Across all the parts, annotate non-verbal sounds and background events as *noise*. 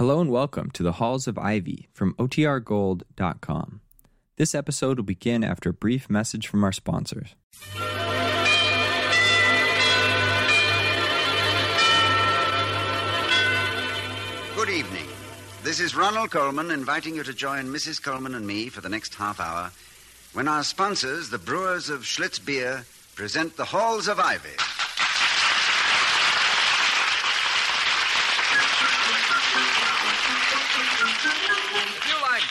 Hello and welcome to the Halls of Ivy from OTRGold.com. This episode will begin after a brief message from our sponsors. Good evening. This is Ronald Colman inviting you to join Mrs. Colman and me for the next half hour when our sponsors, the brewers of Schlitz Beer, present the Halls of Ivy.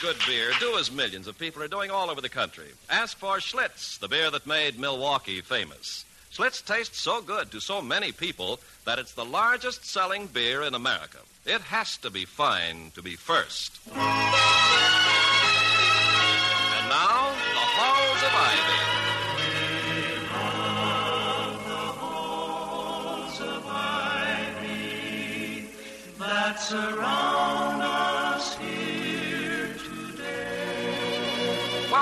Good beer, do as millions of people are doing all over the country. Ask for Schlitz, the beer that made Milwaukee famous. Schlitz tastes so good to so many people that it's the largest selling beer in America. It has to be fine to be first. And now, the Halls of Ivy.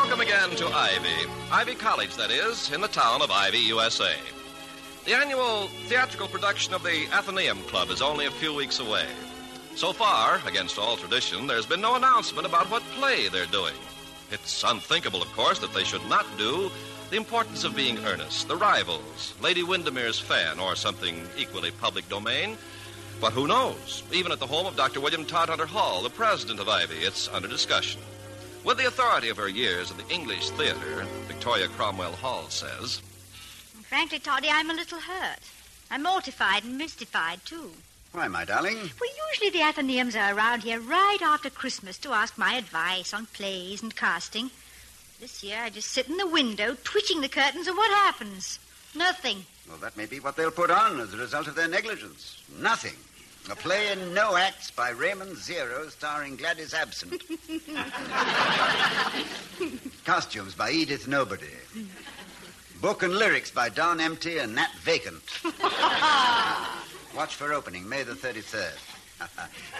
Welcome again to Ivy. Ivy College, that is, in the town of Ivy, USA. The annual theatrical production of the Athenaeum Club is only a few weeks away. So far, against all tradition, there's been no announcement about what play they're doing. It's unthinkable, of course, that they should not do The Importance of Being Earnest, The Rivals, Lady Windermere's Fan, or something equally public domain. But who knows? Even at the home of Dr. William Todhunter Hall, the president of Ivy, it's under discussion. With the authority of her years in the English theater, Victoria Cromwell Hall says, Frankly, Toddy, I'm a little hurt. I'm mortified and mystified, too. Why, my darling? Well, usually the Athenaeums are around here right after Christmas to ask my advice on plays and casting. This year I just sit in the window, twitching the curtains, and what happens? Nothing. Well, that may be what they'll put on as a result of their negligence. Nothing. A play in no acts by Raymond Zero starring Gladys Absent. *laughs* Costumes by Edith Nobody. Book and lyrics by Don Empty and Nat Vacant. *laughs* Watch for opening, May the 33rd. *laughs*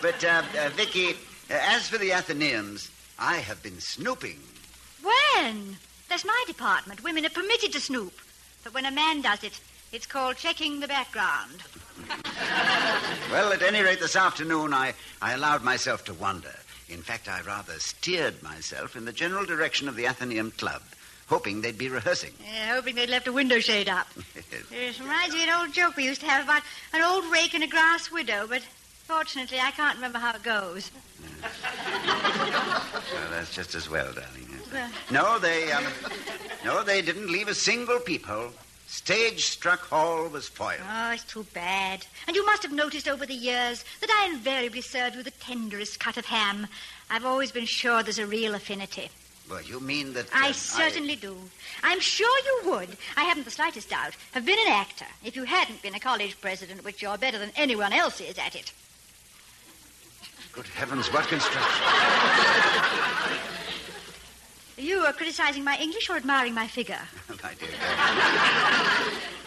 but, uh, uh, Vicky, uh, as for the Athenaeums, I have been snooping. When? That's my department. Women are permitted to snoop. But when a man does it, it's called checking the background. Well, at any rate, this afternoon I, I allowed myself to wander. In fact, I rather steered myself in the general direction of the Athenaeum Club, hoping they'd be rehearsing. Yeah, hoping they'd left a window shade up. *laughs* It reminds me of an old joke we used to have about an old rake and a grass widow, but fortunately I can't remember how it goes. *laughs* Well, that's just as well, darling. Well- No, they, um, no, they didn't leave a single peephole. Stage struck hall was foiled. Oh, it's too bad. And you must have noticed over the years that I invariably served with the tenderest cut of ham. I've always been sure there's a real affinity. Well, you mean that. I uh, certainly do. I'm sure you would. I haven't the slightest doubt. Have been an actor if you hadn't been a college president, which you're better than anyone else is at it. Good heavens, what construction? *laughs* You are criticizing my English or admiring my figure? *laughs* My dear girl.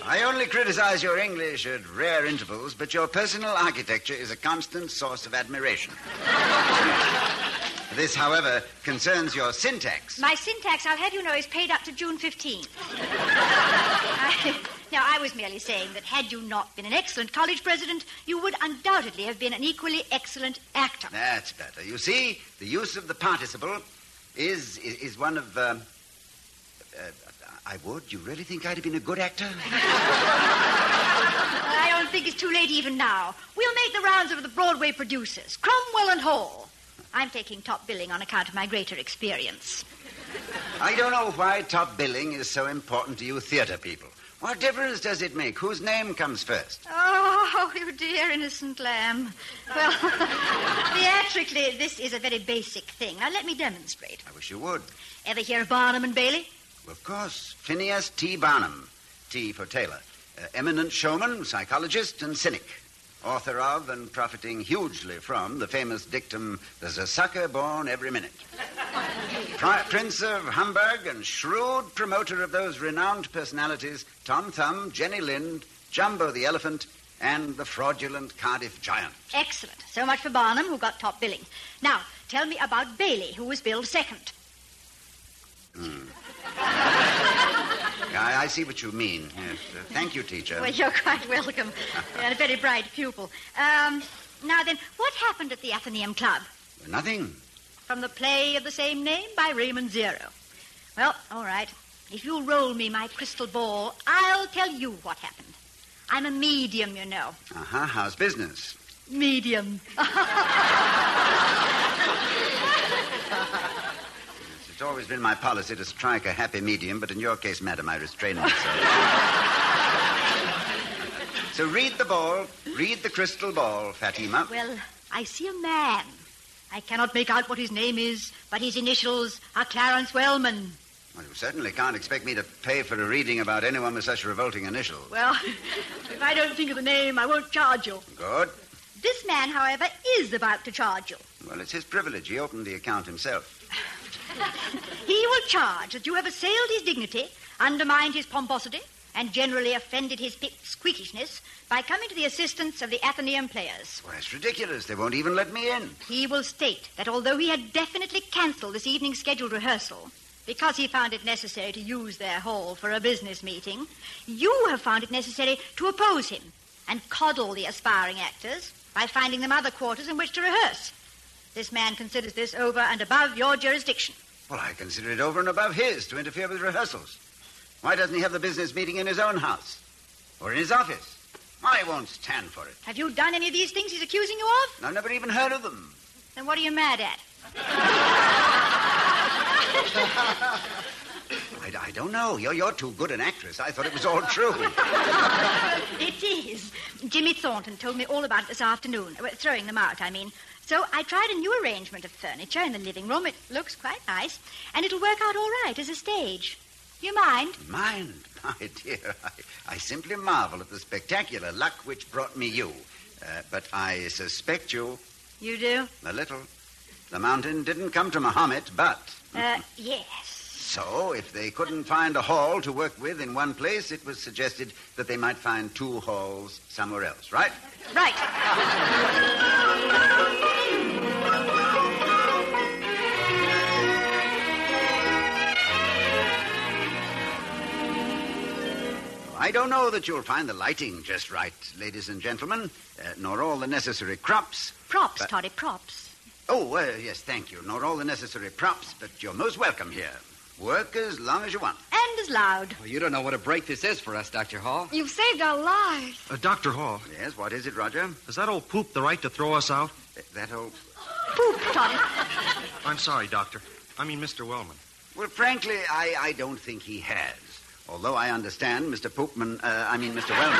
I only criticize your English at rare intervals, but your personal architecture is a constant source of admiration. this, however, concerns your syntax. My syntax, I'll have you know, is paid up to June 15th. I, now, I was merely saying that had you not been an excellent college president, you would undoubtedly have been an equally excellent actor. That's better. You see, the use of the participle is is, is one of. Um, uh, I would. You really think I'd have been a good actor? I don't think it's too late even now. We'll make the rounds of the Broadway producers, Cromwell and Hall. I'm taking top billing on account of my greater experience. I don't know why top billing is so important to you theater people. What difference does it make? Whose name comes first? Oh, you dear innocent lamb. Well, *laughs* theatrically, this is a very basic thing. Now, let me demonstrate. I wish you would. Ever hear of Barnum and Bailey? Of course, Phineas T. Barnum, T for Taylor, uh, eminent showman, psychologist, and cynic, author of and profiting hugely from the famous dictum, "There's a sucker born every minute." *laughs* Pri- Prince of Humbug and shrewd promoter of those renowned personalities, Tom Thumb, Jenny Lind, Jumbo the Elephant, and the fraudulent Cardiff Giant. Excellent. So much for Barnum, who got top billing. Now, tell me about Bailey, who was billed second. I, I see what you mean. Yes. Uh, thank you, teacher. Well, you're quite welcome. *laughs* and a very bright pupil. Um, Now then, what happened at the Athenaeum Club? Nothing. From the play of the same name by Raymond Zero. Well, all right. If you'll roll me my crystal ball, I'll tell you what happened. I'm a medium, you know. Uh-huh. How's business? Medium. *laughs* It's always been my policy to strike a happy medium, but in your case, madam, I restrain *laughs* myself. so read the ball. Read the crystal ball, Fatima. Well, I see a man. I cannot make out what his name is, but his initials are Clarence Wellman. Well, you certainly can't expect me to pay for a reading about anyone with such revolting initials. Well, *laughs* if I don't think of the name, I won't charge you. Good. This man, however, is about to charge you. Well, it's his privilege. He opened the account himself. *laughs* He will charge that you have assailed his dignity, undermined his pomposity, and generally offended his squeakishness by coming to the assistance of the Athenaeum players. Well, that's ridiculous. They won't even let me in. He will state that although he had definitely cancelled this evening's scheduled rehearsal because he found it necessary to use their hall for a business meeting, you have found it necessary to oppose him and coddle the aspiring actors by finding them other quarters in which to rehearse. This man considers this over and above your jurisdiction. Well, I consider it over and above his to interfere with rehearsals. Why doesn't he have the business meeting in his own house? Or in his office? I won't stand for it. Have you done any of these things he's accusing you of? I've never even heard of them. Then what are you mad at? *laughs* I, I don't know. You're, you're too good an actress. I thought it was all true. *laughs* It is. Jimmy Thornton told me all about it this afternoon. Throwing them out, I mean. So I tried a new arrangement of furniture in the living room. It looks quite nice, and it'll work out all right as a stage. You mind? Mind, *laughs* my dear, I, I simply marvel at the spectacular luck which brought me you. Uh, but I suspect you You do? a little. The mountain didn't come to Muhammad, but. Uh, yes. So, if they couldn't find a hall to work with in one place, it was suggested that they might find two halls somewhere else, right? Right. *laughs* I don't know that you'll find the lighting just right, ladies and gentlemen, uh, nor all the necessary props. Props, But- Toddy, props. Oh, uh, yes, thank you. Nor all the necessary props, but you're most welcome here. Work as long as you want. And as loud. Well, you don't know what a break this is for us, Dr. Hall. You've saved our lives. Uh, Dr. Hall, Yes, what is it, Roger? has that old poop the right to throw us out? Uh, That old. Poop, Toddy. I'm sorry, Doctor. I mean, Mr. Wellman. Well, frankly, I, I don't think he has. Although I understand Mr. Poopman, uh, I mean, Mr. Wellman,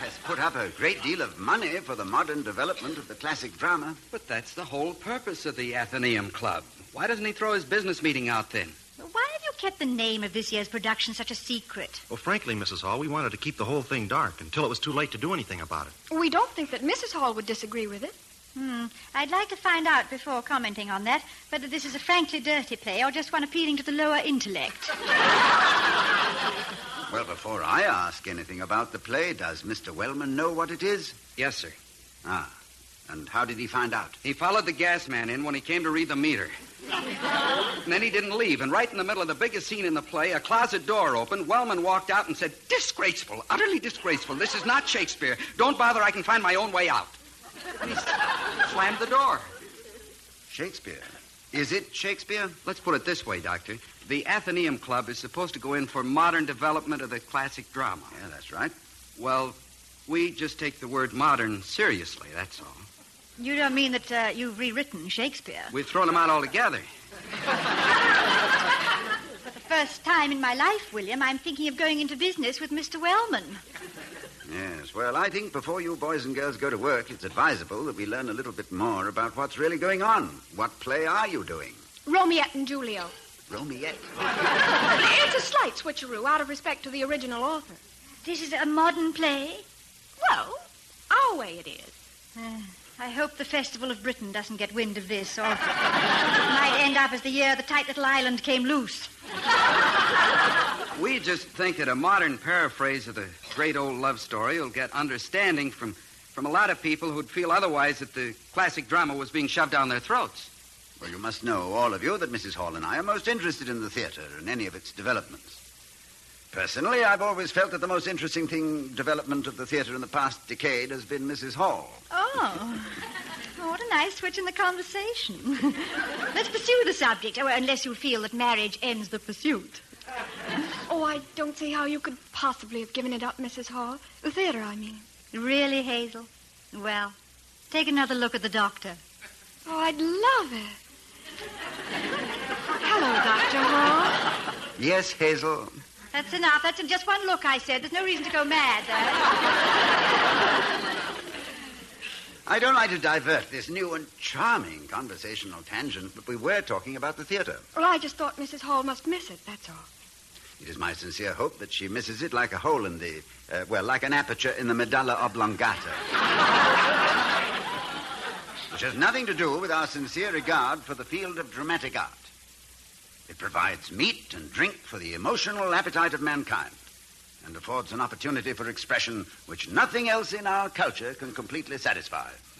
has put up a great deal of money for the modern development of the classic drama. But that's the whole purpose of the Athenaeum Club. Why doesn't he throw his business meeting out then? Why have you kept the name of this year's production such a secret? Well, frankly, Mrs. Hall, we wanted to keep the whole thing dark until it was too late to do anything about it. We don't think that Mrs. Hall would disagree with it. Hmm. I'd like to find out before commenting on that whether this is a frankly dirty play or just one appealing to the lower intellect. *laughs* Well, before I ask anything about the play, does Mr. Wellman know what it is? Yes, sir. Ah, and how did he find out? He followed the gas man in when he came to read the meter. and then he didn't leave. And right in the middle of the biggest scene in the play, a closet door opened. Wellman walked out and said, Disgraceful, utterly disgraceful. This is not Shakespeare. Don't bother, I can find my own way out. And he slammed the door. Shakespeare. Is it Shakespeare? Let's put it this way, Doctor. The Athenaeum Club is supposed to go in for modern development of the classic drama. Yeah, that's right. Well, we just take the word modern seriously, that's all. You don't mean that uh, you've rewritten Shakespeare? We've thrown them out altogether. *laughs* For the first time in my life, William, I'm thinking of going into business with Mr. Wellman. Yes, well, I think before you boys and girls go to work, it's advisable that we learn a little bit more about what's really going on. What play are you doing? Romiette and Julio. Romiette. *laughs* It's a slight switcheroo out of respect to the original author. This is a modern play? Well, our way it is. Uh, I hope the Festival of Britain doesn't get wind of this, or *laughs* it might end up as the year the tight little island came loose. *laughs* We just think that a modern paraphrase of the great old love story will get understanding from, from a lot of people who'd feel otherwise that the classic drama was being shoved down their throats. Well, you must know, all of you, that Mrs. Hall and I are most interested in the theater and any of its developments. Personally, I've always felt that the most interesting thing development of the theater in the past decade has been Mrs. Hall. Oh. oh *laughs* what a nice switch in the conversation. *laughs* Let's pursue the subject, oh, unless you feel that marriage ends the pursuit. *laughs* Oh, I don't see how you could possibly have given it up, Mrs. Hall. The theater, I mean. Really, Hazel? Well, take another look at the doctor. Oh, I'd love it. Hello, Dr. Hall. Yes, Hazel. That's enough. That's just one look, I said. There's no reason to go mad, though. I don't like to divert this new and charming conversational tangent, but we were talking about the theater. Well, I just thought Mrs. Hall must miss it, that's all. It is my sincere hope that she misses it like a hole in the, uh, well, like an aperture in the medulla oblongata. Which has nothing to do with our sincere regard for the field of dramatic art. It provides meat and drink for the emotional appetite of mankind and affords an opportunity for expression which nothing else in our culture can completely satisfy. *clears throat*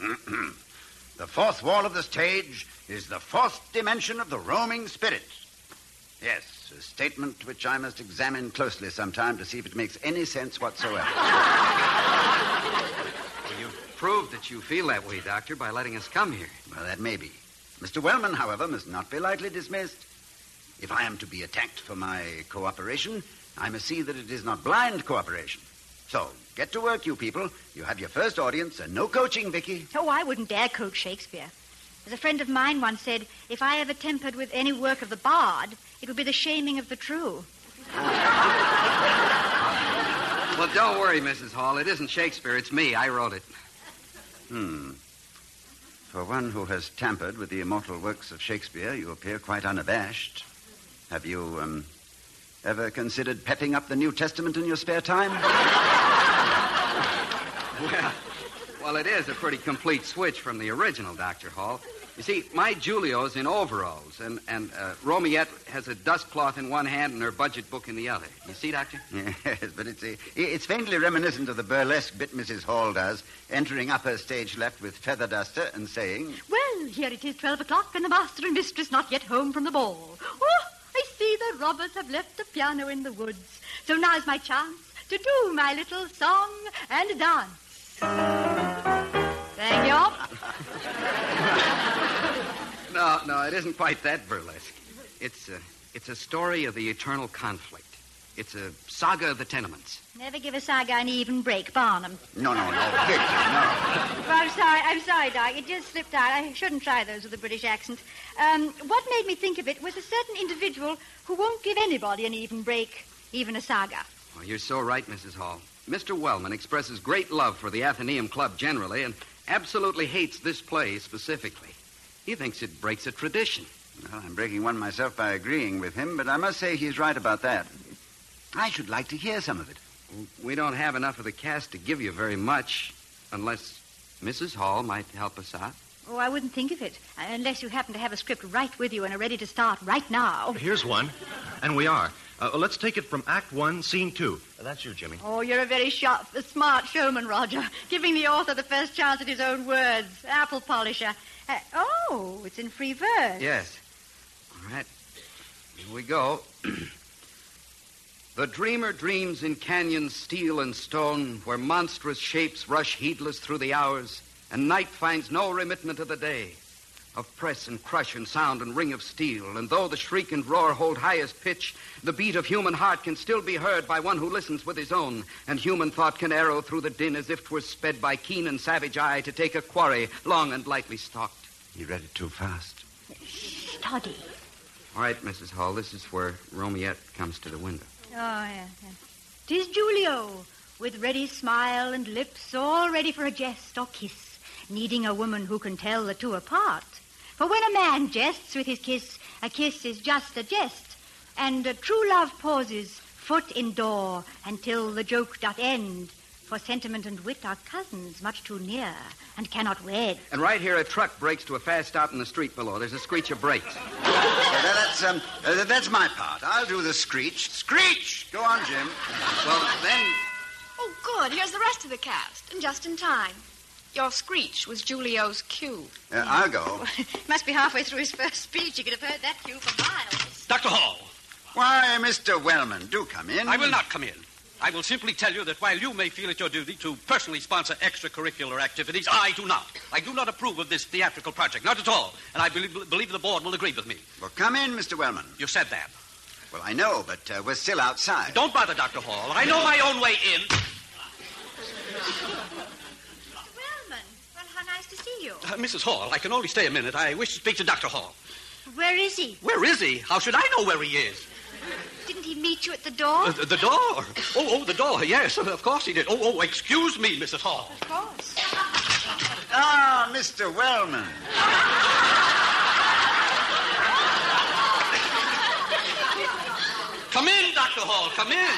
the fourth wall of the stage is the fourth dimension of the roaming spirit. Yes, a statement which I must examine closely sometime to see if it makes any sense whatsoever. Well, you've proved that you feel that way, Doctor, by letting us come here. Well, that may be. Mr. Wellman, however, must not be lightly dismissed. If I am to be attacked for my cooperation, I must see that it is not blind cooperation. So, get to work, you people. You have your first audience, and no coaching, Vicky. Oh, I wouldn't dare coach Shakespeare. As a friend of mine once said, if I ever tempered with any work of the bard, it would be the shaming of the true. Well, don't worry, Mrs. Hall. It isn't Shakespeare. It's me. I wrote it. Hmm. For one who has tampered with the immortal works of Shakespeare, you appear quite unabashed. Have you, um, ever considered pepping up the New Testament in your spare time? *laughs* Well, well, it is a pretty complete switch from the original, Dr. Hall. You see, my Julio's in overalls, and, and uh, Romiette has a dust cloth in one hand and her budget book in the other. You see, Doctor? *laughs* Yes, but it's, a, it's faintly reminiscent of the burlesque bit Mrs. Hall does, entering upper stage left with feather duster and saying, Well, here it is, 12 o'clock, and the master and mistress not yet home from the ball. Oh, I see the robbers have left the piano in the woods. So now's my chance to do my little song and dance. Thank you. *laughs* *laughs* No, no, it isn't quite that burlesque. It's a, it's a story of the eternal conflict. It's a saga of the tenements. Never give a saga an even break, Barnum. No, no, no, Vicky, no. Well, I'm sorry. I'm sorry, Doc. It just slipped out. I shouldn't try those with a British accent. Um, what made me think of it was a certain individual who won't give anybody an even break, even a saga. Oh, you're so right, Mrs. Hall. Mr. Wellman expresses great love for the Athenaeum Club generally and absolutely hates this play specifically. He thinks it breaks a tradition. Well, I'm breaking one myself by agreeing with him, but I must say he's right about that. I should like to hear some of it. We don't have enough of the cast to give you very much, unless Mrs. Hall might help us out. Oh, I wouldn't think of it, uh, unless you happen to have a script right with you and are ready to start right now. Here's one. And we are. Uh, let's take it from Act One, Scene Two. That's you, Jimmy. Oh, you're a very sharp, a smart showman, Roger. Giving the author the first chance at his own words. Apple polisher. Uh, oh, it's in free verse. Yes. All right. Here we go. *clears throat* the dreamer dreams in canyons steel and stone, where monstrous shapes rush heedless through the hours, and night finds no remitment of the day. Of press and crush and sound and ring of steel, and though the shriek and roar hold highest pitch, the beat of human heart can still be heard by one who listens with his own, and human thought can arrow through the din as if 'twere sped by keen and savage eye to take a quarry long and lightly stalked. You read it too fast. Study. All right, Mrs. Hall, this is where Romiette comes to the window. Oh, yeah, yeah. Tis Julio, with ready smile and lips all ready for a jest or kiss, needing a woman who can tell the two apart. For when a man jests with his kiss, a kiss is just a jest, and uh, true love pauses, foot in door, until the joke doth end. For sentiment and wit are cousins much too near, and cannot wed. And right here, a truck breaks to a fast stop in the street below. There's a screech of brakes. *laughs* Uh, that's, um, uh, that's my part. I'll do the screech. Screech! Go on, Jim. Well, then, Oh, good. Here's the rest of the cast, and just in time. Your screech was Julio's cue. Uh, I'll go. *laughs* Must be halfway through his first speech. You could have heard that cue for miles. Dr. Hall, Why, Mr. Wellman, do come in. I will not come in. I will simply tell you that while you may feel it your duty to personally sponsor extracurricular activities, I do not. I do not approve of this theatrical project, not at all. And I believe, believe the board will agree with me. Well, come in, Mr. Wellman. You said that. Well, I know, but uh, we're still outside. Don't bother, Dr. Hall. I know my own way in. Mr. Wellman, well, how nice to see you. Uh, Mrs. Hall, I can only stay a minute. I wish to speak to Dr. Hall. Where is he? Where is he? How should I know where he is? Didn't he meet you at the door? Uh, the, the door? Oh, oh, the door. Yes, of course he did. Oh, oh, excuse me, Mrs. Hall. Of course. Ah, Mr. Wellman. Come in, Dr. Hall. Come in.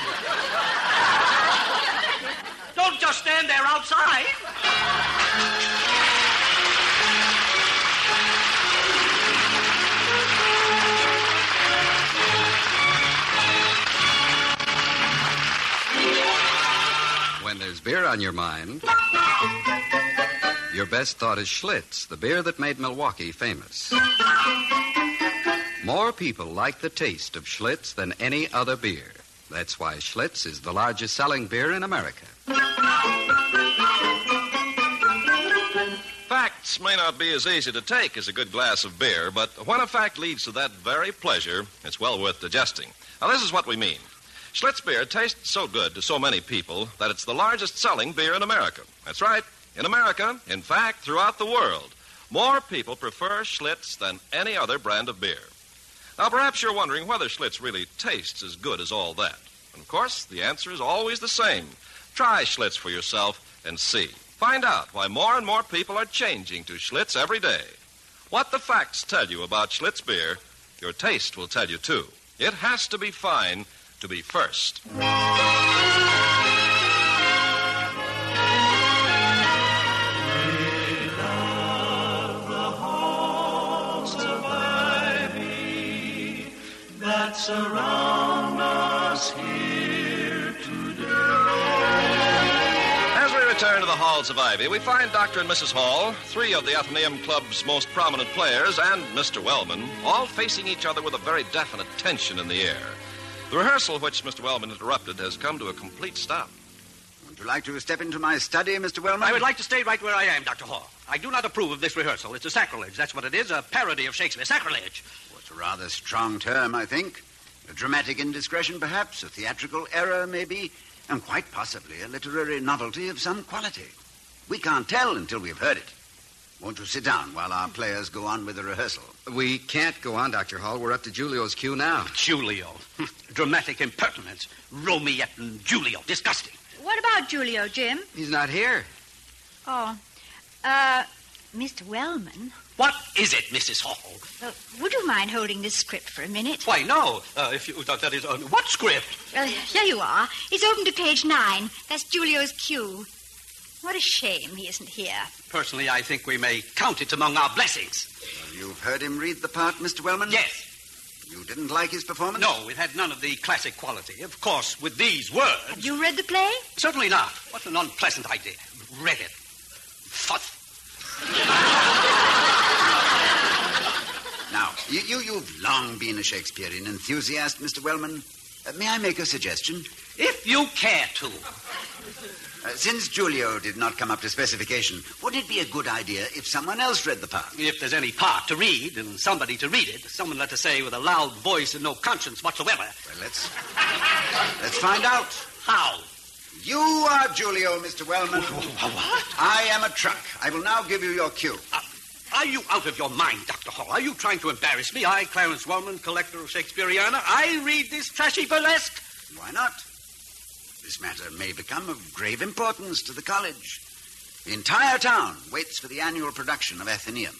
Don't just stand there outside. Beer on your mind, your best thought is Schlitz, the beer that made Milwaukee famous. More people like the taste of Schlitz than any other beer. That's why Schlitz is the largest selling beer in America. Facts may not be as easy to take as a good glass of beer, but when a fact leads to that very pleasure, it's well worth digesting. Now, this is what we mean. Schlitz beer tastes so good to so many people that it's the largest selling beer in America. That's right, in America, in fact, throughout the world. More people prefer Schlitz than any other brand of beer. Now, perhaps you're wondering whether Schlitz really tastes as good as all that. And of course, the answer is always the same. Try Schlitz for yourself and see. Find out why more and more people are changing to Schlitz every day. What the facts tell you about Schlitz beer, your taste will tell you too. It has to be fine to be first. surround us here today. As we return to the halls of Ivy, we find Dr. and Mrs. Hall, three of the Athenaeum Club's most prominent players, and Mr. Wellman, all facing each other with a very definite tension in the air. The rehearsal, which Mr. Wellman interrupted, has come to a complete stop. Would you like to step into my study, Mr. Wellman? I would like to stay right where I am, Dr. Hall. I do not approve of this rehearsal. It's a sacrilege. That's what it is, a parody of Shakespeare. Sacrilege. Oh, it's a rather strong term, I think. A dramatic indiscretion, perhaps, a theatrical error, maybe, and quite possibly a literary novelty of some quality. We can't tell until we've heard it. Won't you sit down while our players go on with the rehearsal? We can't go on, Dr. Hall. We're up to Julio's cue now. Julio. Dramatic impertinence. Romeo and Julio. Disgusting. What about Julio, Jim? He's not here. Oh, uh, Mr. Wellman, What is it, Mrs. Hall? uh, would you mind holding this script for a minute? Why, no. Uh, if you, that that is, uh, what script? Well, here you are. It's open to page nine. That's Julio's cue. What a shame he isn't here. Personally, I think we may count it among our blessings. Well, you've heard him read the part, Mr. Wellman? Yes. You didn't like his performance? No, it had none of the classic quality. Of course, with these words. Have you read the play? Certainly not. What an unpleasant idea. Read it. Futh. Now, you, you, you've long been a Shakespearean enthusiast, Mr. Wellman. Uh, may I make a suggestion? If you care to. Uh, since Julio did not come up to specification, wouldn't it be a good idea if someone else read the part? If there's any part to read and somebody to read it, someone, let us say, with a loud voice and no conscience whatsoever. Well, let's let's find out. How? You are Julio, Mr. Wellman. What? I am a truck. I will now give you your cue. Uh, are you out of your mind, Dr. Hall? Are you trying to embarrass me? I, Clarence Wellman, collector of Shakespeareana, I read this trashy burlesque. Why not? This matter may become of grave importance to the college. The entire town waits for the annual production of Athenaeum.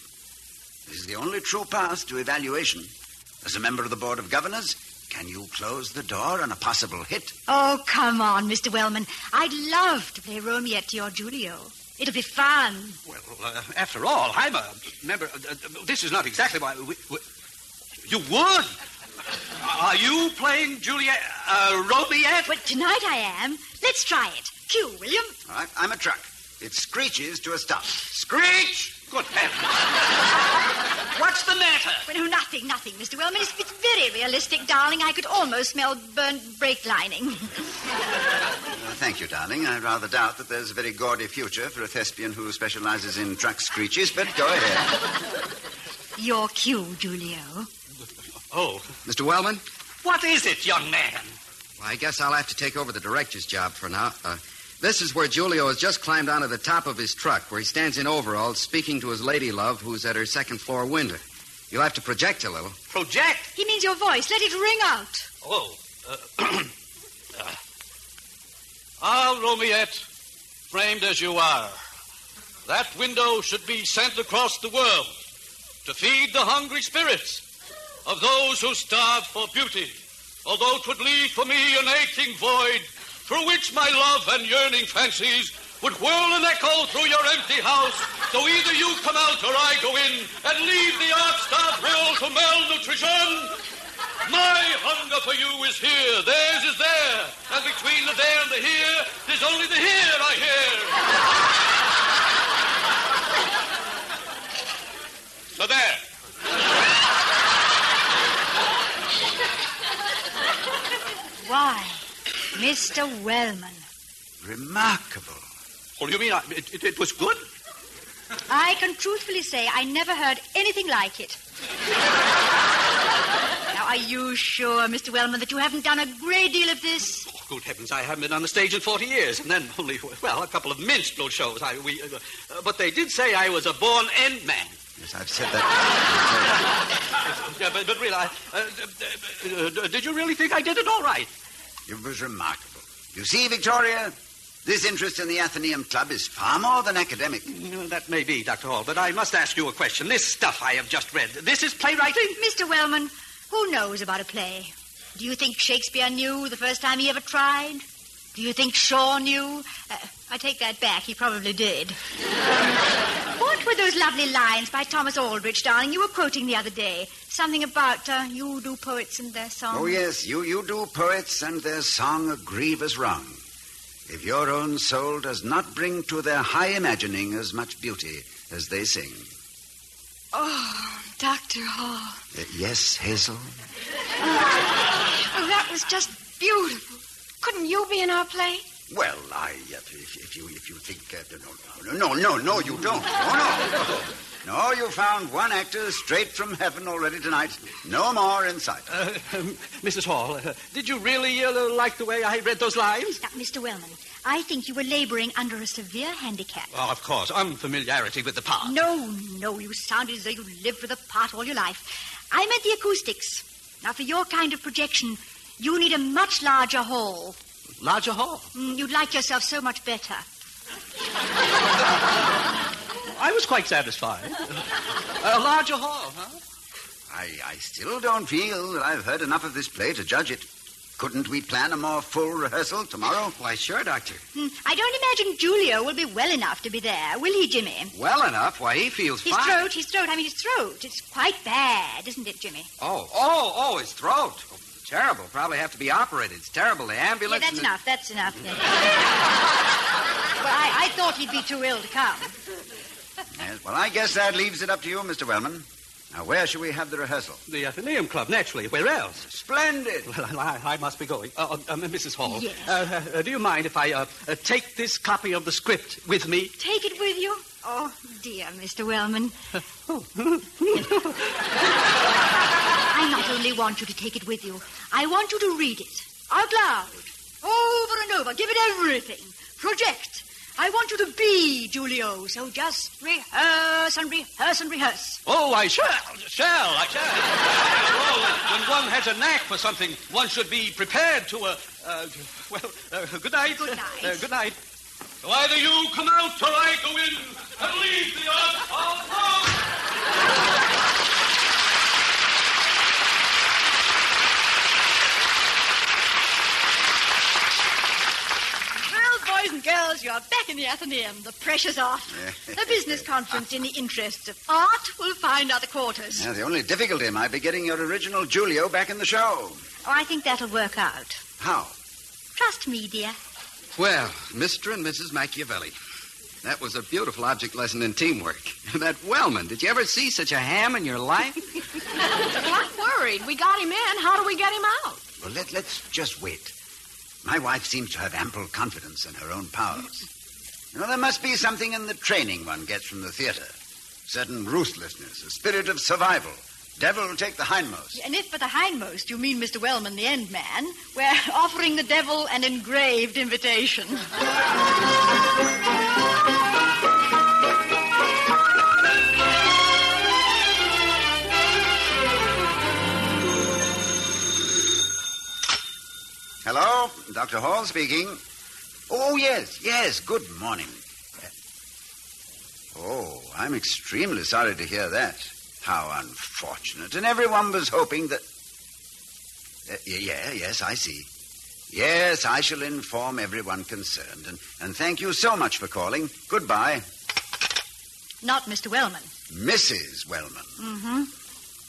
This is the only true path to evaluation. As a member of the Board of Governors, can you close the door on a possible hit? Oh, come on, Mr. Wellman. I'd love to play Romeo to your Julio. It'll be fun. Well, uh, after all, I'm a member. Uh, uh, this is not exactly why. We, we, you would? Are you playing Juliet uh, Romiette? But tonight I am. Let's try it. Cue, William. All right, I'm a truck. It screeches to a stop. Screech! Good heavens. *laughs* What's the matter? matter? Well, no, nothing, nothing, Mr. Wellman. It's, it's very realistic, darling. I could almost smell burnt brake lining. Well, *laughs* thank you, darling. I rather doubt that there's a very gaudy future for a thespian who specializes in truck screeches, but go ahead. *laughs* Your cue, Julio. Oh, Mr. Wellman? what is it, young man? Well, I guess I'll have to take over the director's job for now. Uh, this is where Julio has just climbed onto the top of his truck, where he stands in overalls speaking to his lady love, who's at her second floor window. You'll have to project a little. Project? He means your voice. Let it ring out. Oh. Uh, *clears throat* uh, ah, Romiette, framed as you are, that window should be sent across the world to feed the hungry spirits of those who starve for beauty, although 'twould leave for me an aching void through which my love and yearning fancies would whirl and echo through your empty house. So either you come out or I go in and leave the art-starved world to malnutrition. My hunger for you is here, theirs is there, and between the there and the here, there's only the here I hear. So there. Why, Mr. Wellman. Remarkable. What do you mean? I, it, it, it was good? I can truthfully say I never heard anything like it. now, are you sure, Mr. Wellman, that you haven't done a great deal of this? Oh, good heavens, I haven't been on the stage in 40 years, and then only, well, a couple of minstrel shows. I, we, uh, uh, but they did say I was a born end man. Yes, I've said that. *laughs* Yeah, but, but really, I, uh, uh, uh, did you really think I did it all right? It was remarkable. You see, Victoria, this interest in the Athenaeum Club is far more than academic. Mm, That may be, Dr. Hall, but I must ask you a question. This stuff I have just read, this is playwriting? Mr. Wellman, who knows about a play? Do you think Shakespeare knew the first time he ever tried? Do you think Shaw knew? Uh, I take that back. He probably did. *laughs* What were those lovely lines by Thomas Aldrich, darling, you were quoting the other day? Something about uh, you do poets and their songs. Oh, yes, you, you do poets and their song a grievous wrong. If your own soul does not bring to their high imagining as much beauty as they sing. Oh, Dr. Hall. Uh, yes, Hazel? Oh, that was just beautiful. Couldn't you be in our play? Well, I, uh, if, if you if you think uh, no, no, no, no, no, you don't. No, no, no. You found one actor straight from heaven already tonight. No more in sight. Uh, um, Mrs. Hall, uh, did you really uh, like the way I read those lines? Now, Mr. Wellman, I think you were laboring under a severe handicap. Oh, of course, unfamiliarity with the part. No, no, you sounded as though you lived with the part all your life. I meant the acoustics. Now, for your kind of projection, you need a much larger hall. Larger hall. Mm, You'd like yourself so much better. I was quite satisfied. a larger hall, huh? I, I still don't feel that I've heard enough of this play to judge it. Couldn't we plan a more full rehearsal tomorrow? Why, sure, Doctor. Hmm, I don't imagine Julio will be well enough to be there, will he, Jimmy? Well enough. Why, he feels His fine. throat, his throat, I mean his throat. It's quite bad, isn't it, Jimmy? Oh, oh, oh, his throat. Oh, terrible. Probably have to be operated. It's terrible. The Yeah, ambulance. that's and the- enough, that's enough. *laughs* well, I, I thought he'd be too ill to come. Yes, well, I guess that leaves it up to you, Mr. Wellman. Now, where shall we have the rehearsal? The Athenaeum Club, naturally. Where else? Splendid. Well, I, I must be going. Uh, uh, Mrs. Hall, Yes. uh, uh, do you mind if I uh, uh, take this copy of the script with me? Take it with you? Oh, dear, Mr. Wellman. *laughs* *laughs* I not only want you to take it with you, I want you to read it out loud, over and over. Give it everything. Project. I want you to be Julio, so just rehearse and rehearse and rehearse. Oh, I shall, shall, I shall. well, when one has a knack for something, one should be prepared to, uh, uh well, uh, good night. Good night. Uh, good night. So either you come out or I go in and leave the earth alone. Well, boys and girls, you are back in the Athenaeum. The pressure's off. the business *laughs* conference, in the interests of art, will find other quarters. Now, the only difficulty might be getting your original Julio back in the show. Oh, I think that'll work out. How? Trust me, dear. Well, Mr. and Mrs. Machiavelli. That was a beautiful object lesson in teamwork. *laughs* that Wellman, did you ever see such a ham in your life? *laughs* I'm worried. We got him in. How do we get him out? Well, let, let's just wait. My wife seems to have ample confidence in her own powers. You know, there must be something in the training one gets from the theater. Certain ruthlessness, a spirit of survival. Devil take the hindmost. And if for the hindmost you mean Mr. Wellman, the end man, we're offering the devil an engraved invitation. *laughs* Hello, Dr. Hall speaking. Oh, yes, yes, good morning. Uh, Oh, I'm extremely sorry to hear that. How unfortunate. And everyone was hoping that. Uh, yeah, yes, I see. Yes, I shall inform everyone concerned. And, and thank you so much for calling. Goodbye. Not Mr. Wellman. Mrs. Wellman. Mm-hmm.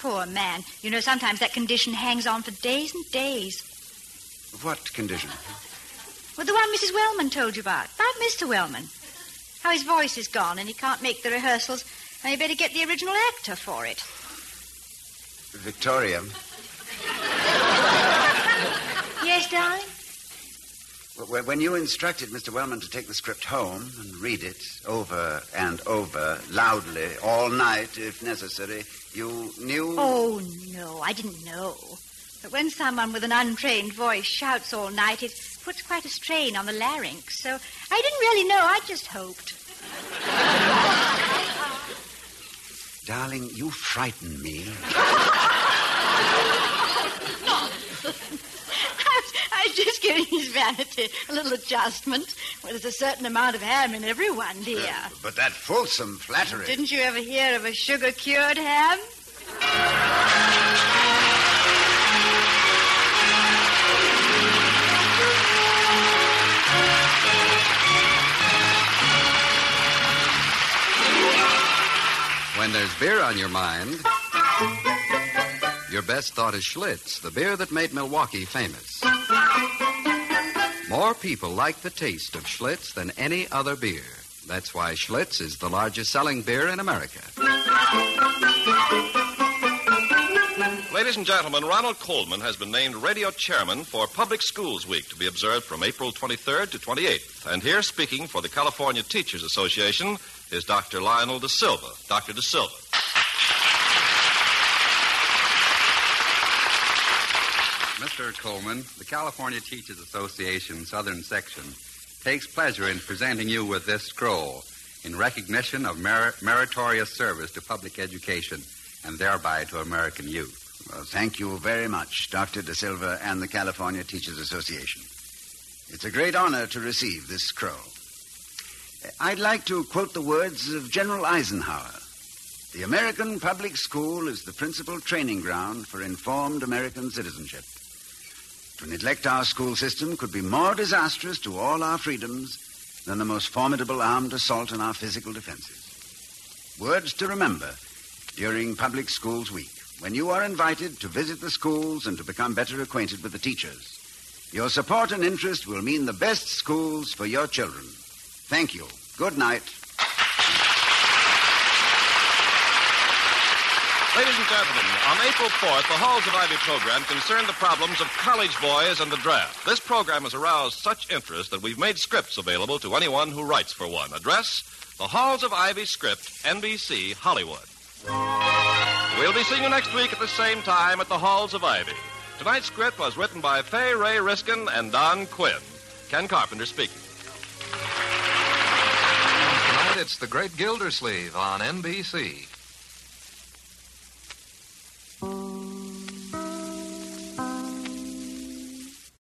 Poor man. You know, sometimes that condition hangs on for days and days. What condition? Well, the one Mrs. Wellman told you about. About Mr. Wellman. How his voice is gone and he can't make the rehearsals, and you better get the original actor for it. Victoria. *laughs* Yes, darling? Wh- When you instructed Mr. Wellman to take the script home and read it over and over, loudly, all night, if necessary, you knew. Oh, no, I didn't know. But when someone with an untrained voice shouts all night, it puts quite a strain on the larynx. So I didn't really know. I just hoped. *laughs* Darling, you frighten me. *laughs* I was, just giving his vanity a little adjustment. Well, there's a certain amount of ham in everyone, dear. Uh, but that fulsome flattery. Didn't you ever hear of a sugar cured ham? When there's beer on your mind, your best thought is Schlitz, the beer that made Milwaukee famous. More people like the taste of Schlitz than any other beer. That's why Schlitz is the largest selling beer in America. Ladies and gentlemen, Ronald Colman has been named radio chairman for Public Schools Week to be observed from April 23rd to 28th. And here speaking for the California Teachers Association is Dr. Lionel De Silva. Dr. De Silva. Mr. Colman, the California Teachers Association Southern Section takes pleasure in presenting you with this scroll in recognition of mer- meritorious service to public education and thereby to American youth. Well, thank you very much, Dr. De Silva and the California Teachers Association. It's a great honor to receive this scroll. I'd like to quote the words of General Eisenhower. The American public school is the principal training ground for informed American citizenship. To neglect our school system could be more disastrous to all our freedoms than the most formidable armed assault on our physical defenses. Words to remember during Public Schools Week, when you are invited to visit the schools and to become better acquainted with the teachers. Your support and interest will mean the best schools for your children. Thank you. Good night. Ladies and gentlemen, on April 4th, the Halls of Ivy program concerned the problems of college boys and the draft. This program has aroused such interest that we've made scripts available to anyone who writes for one. Address The Halls of Ivy Script, NBC, Hollywood. We'll be seeing you next week at the same time at the Halls of Ivy. Tonight's script was written by Fay Ray Riskin and Don Quinn. Ken Carpenter speaking. Tonight it's The Great Gildersleeve on NBC.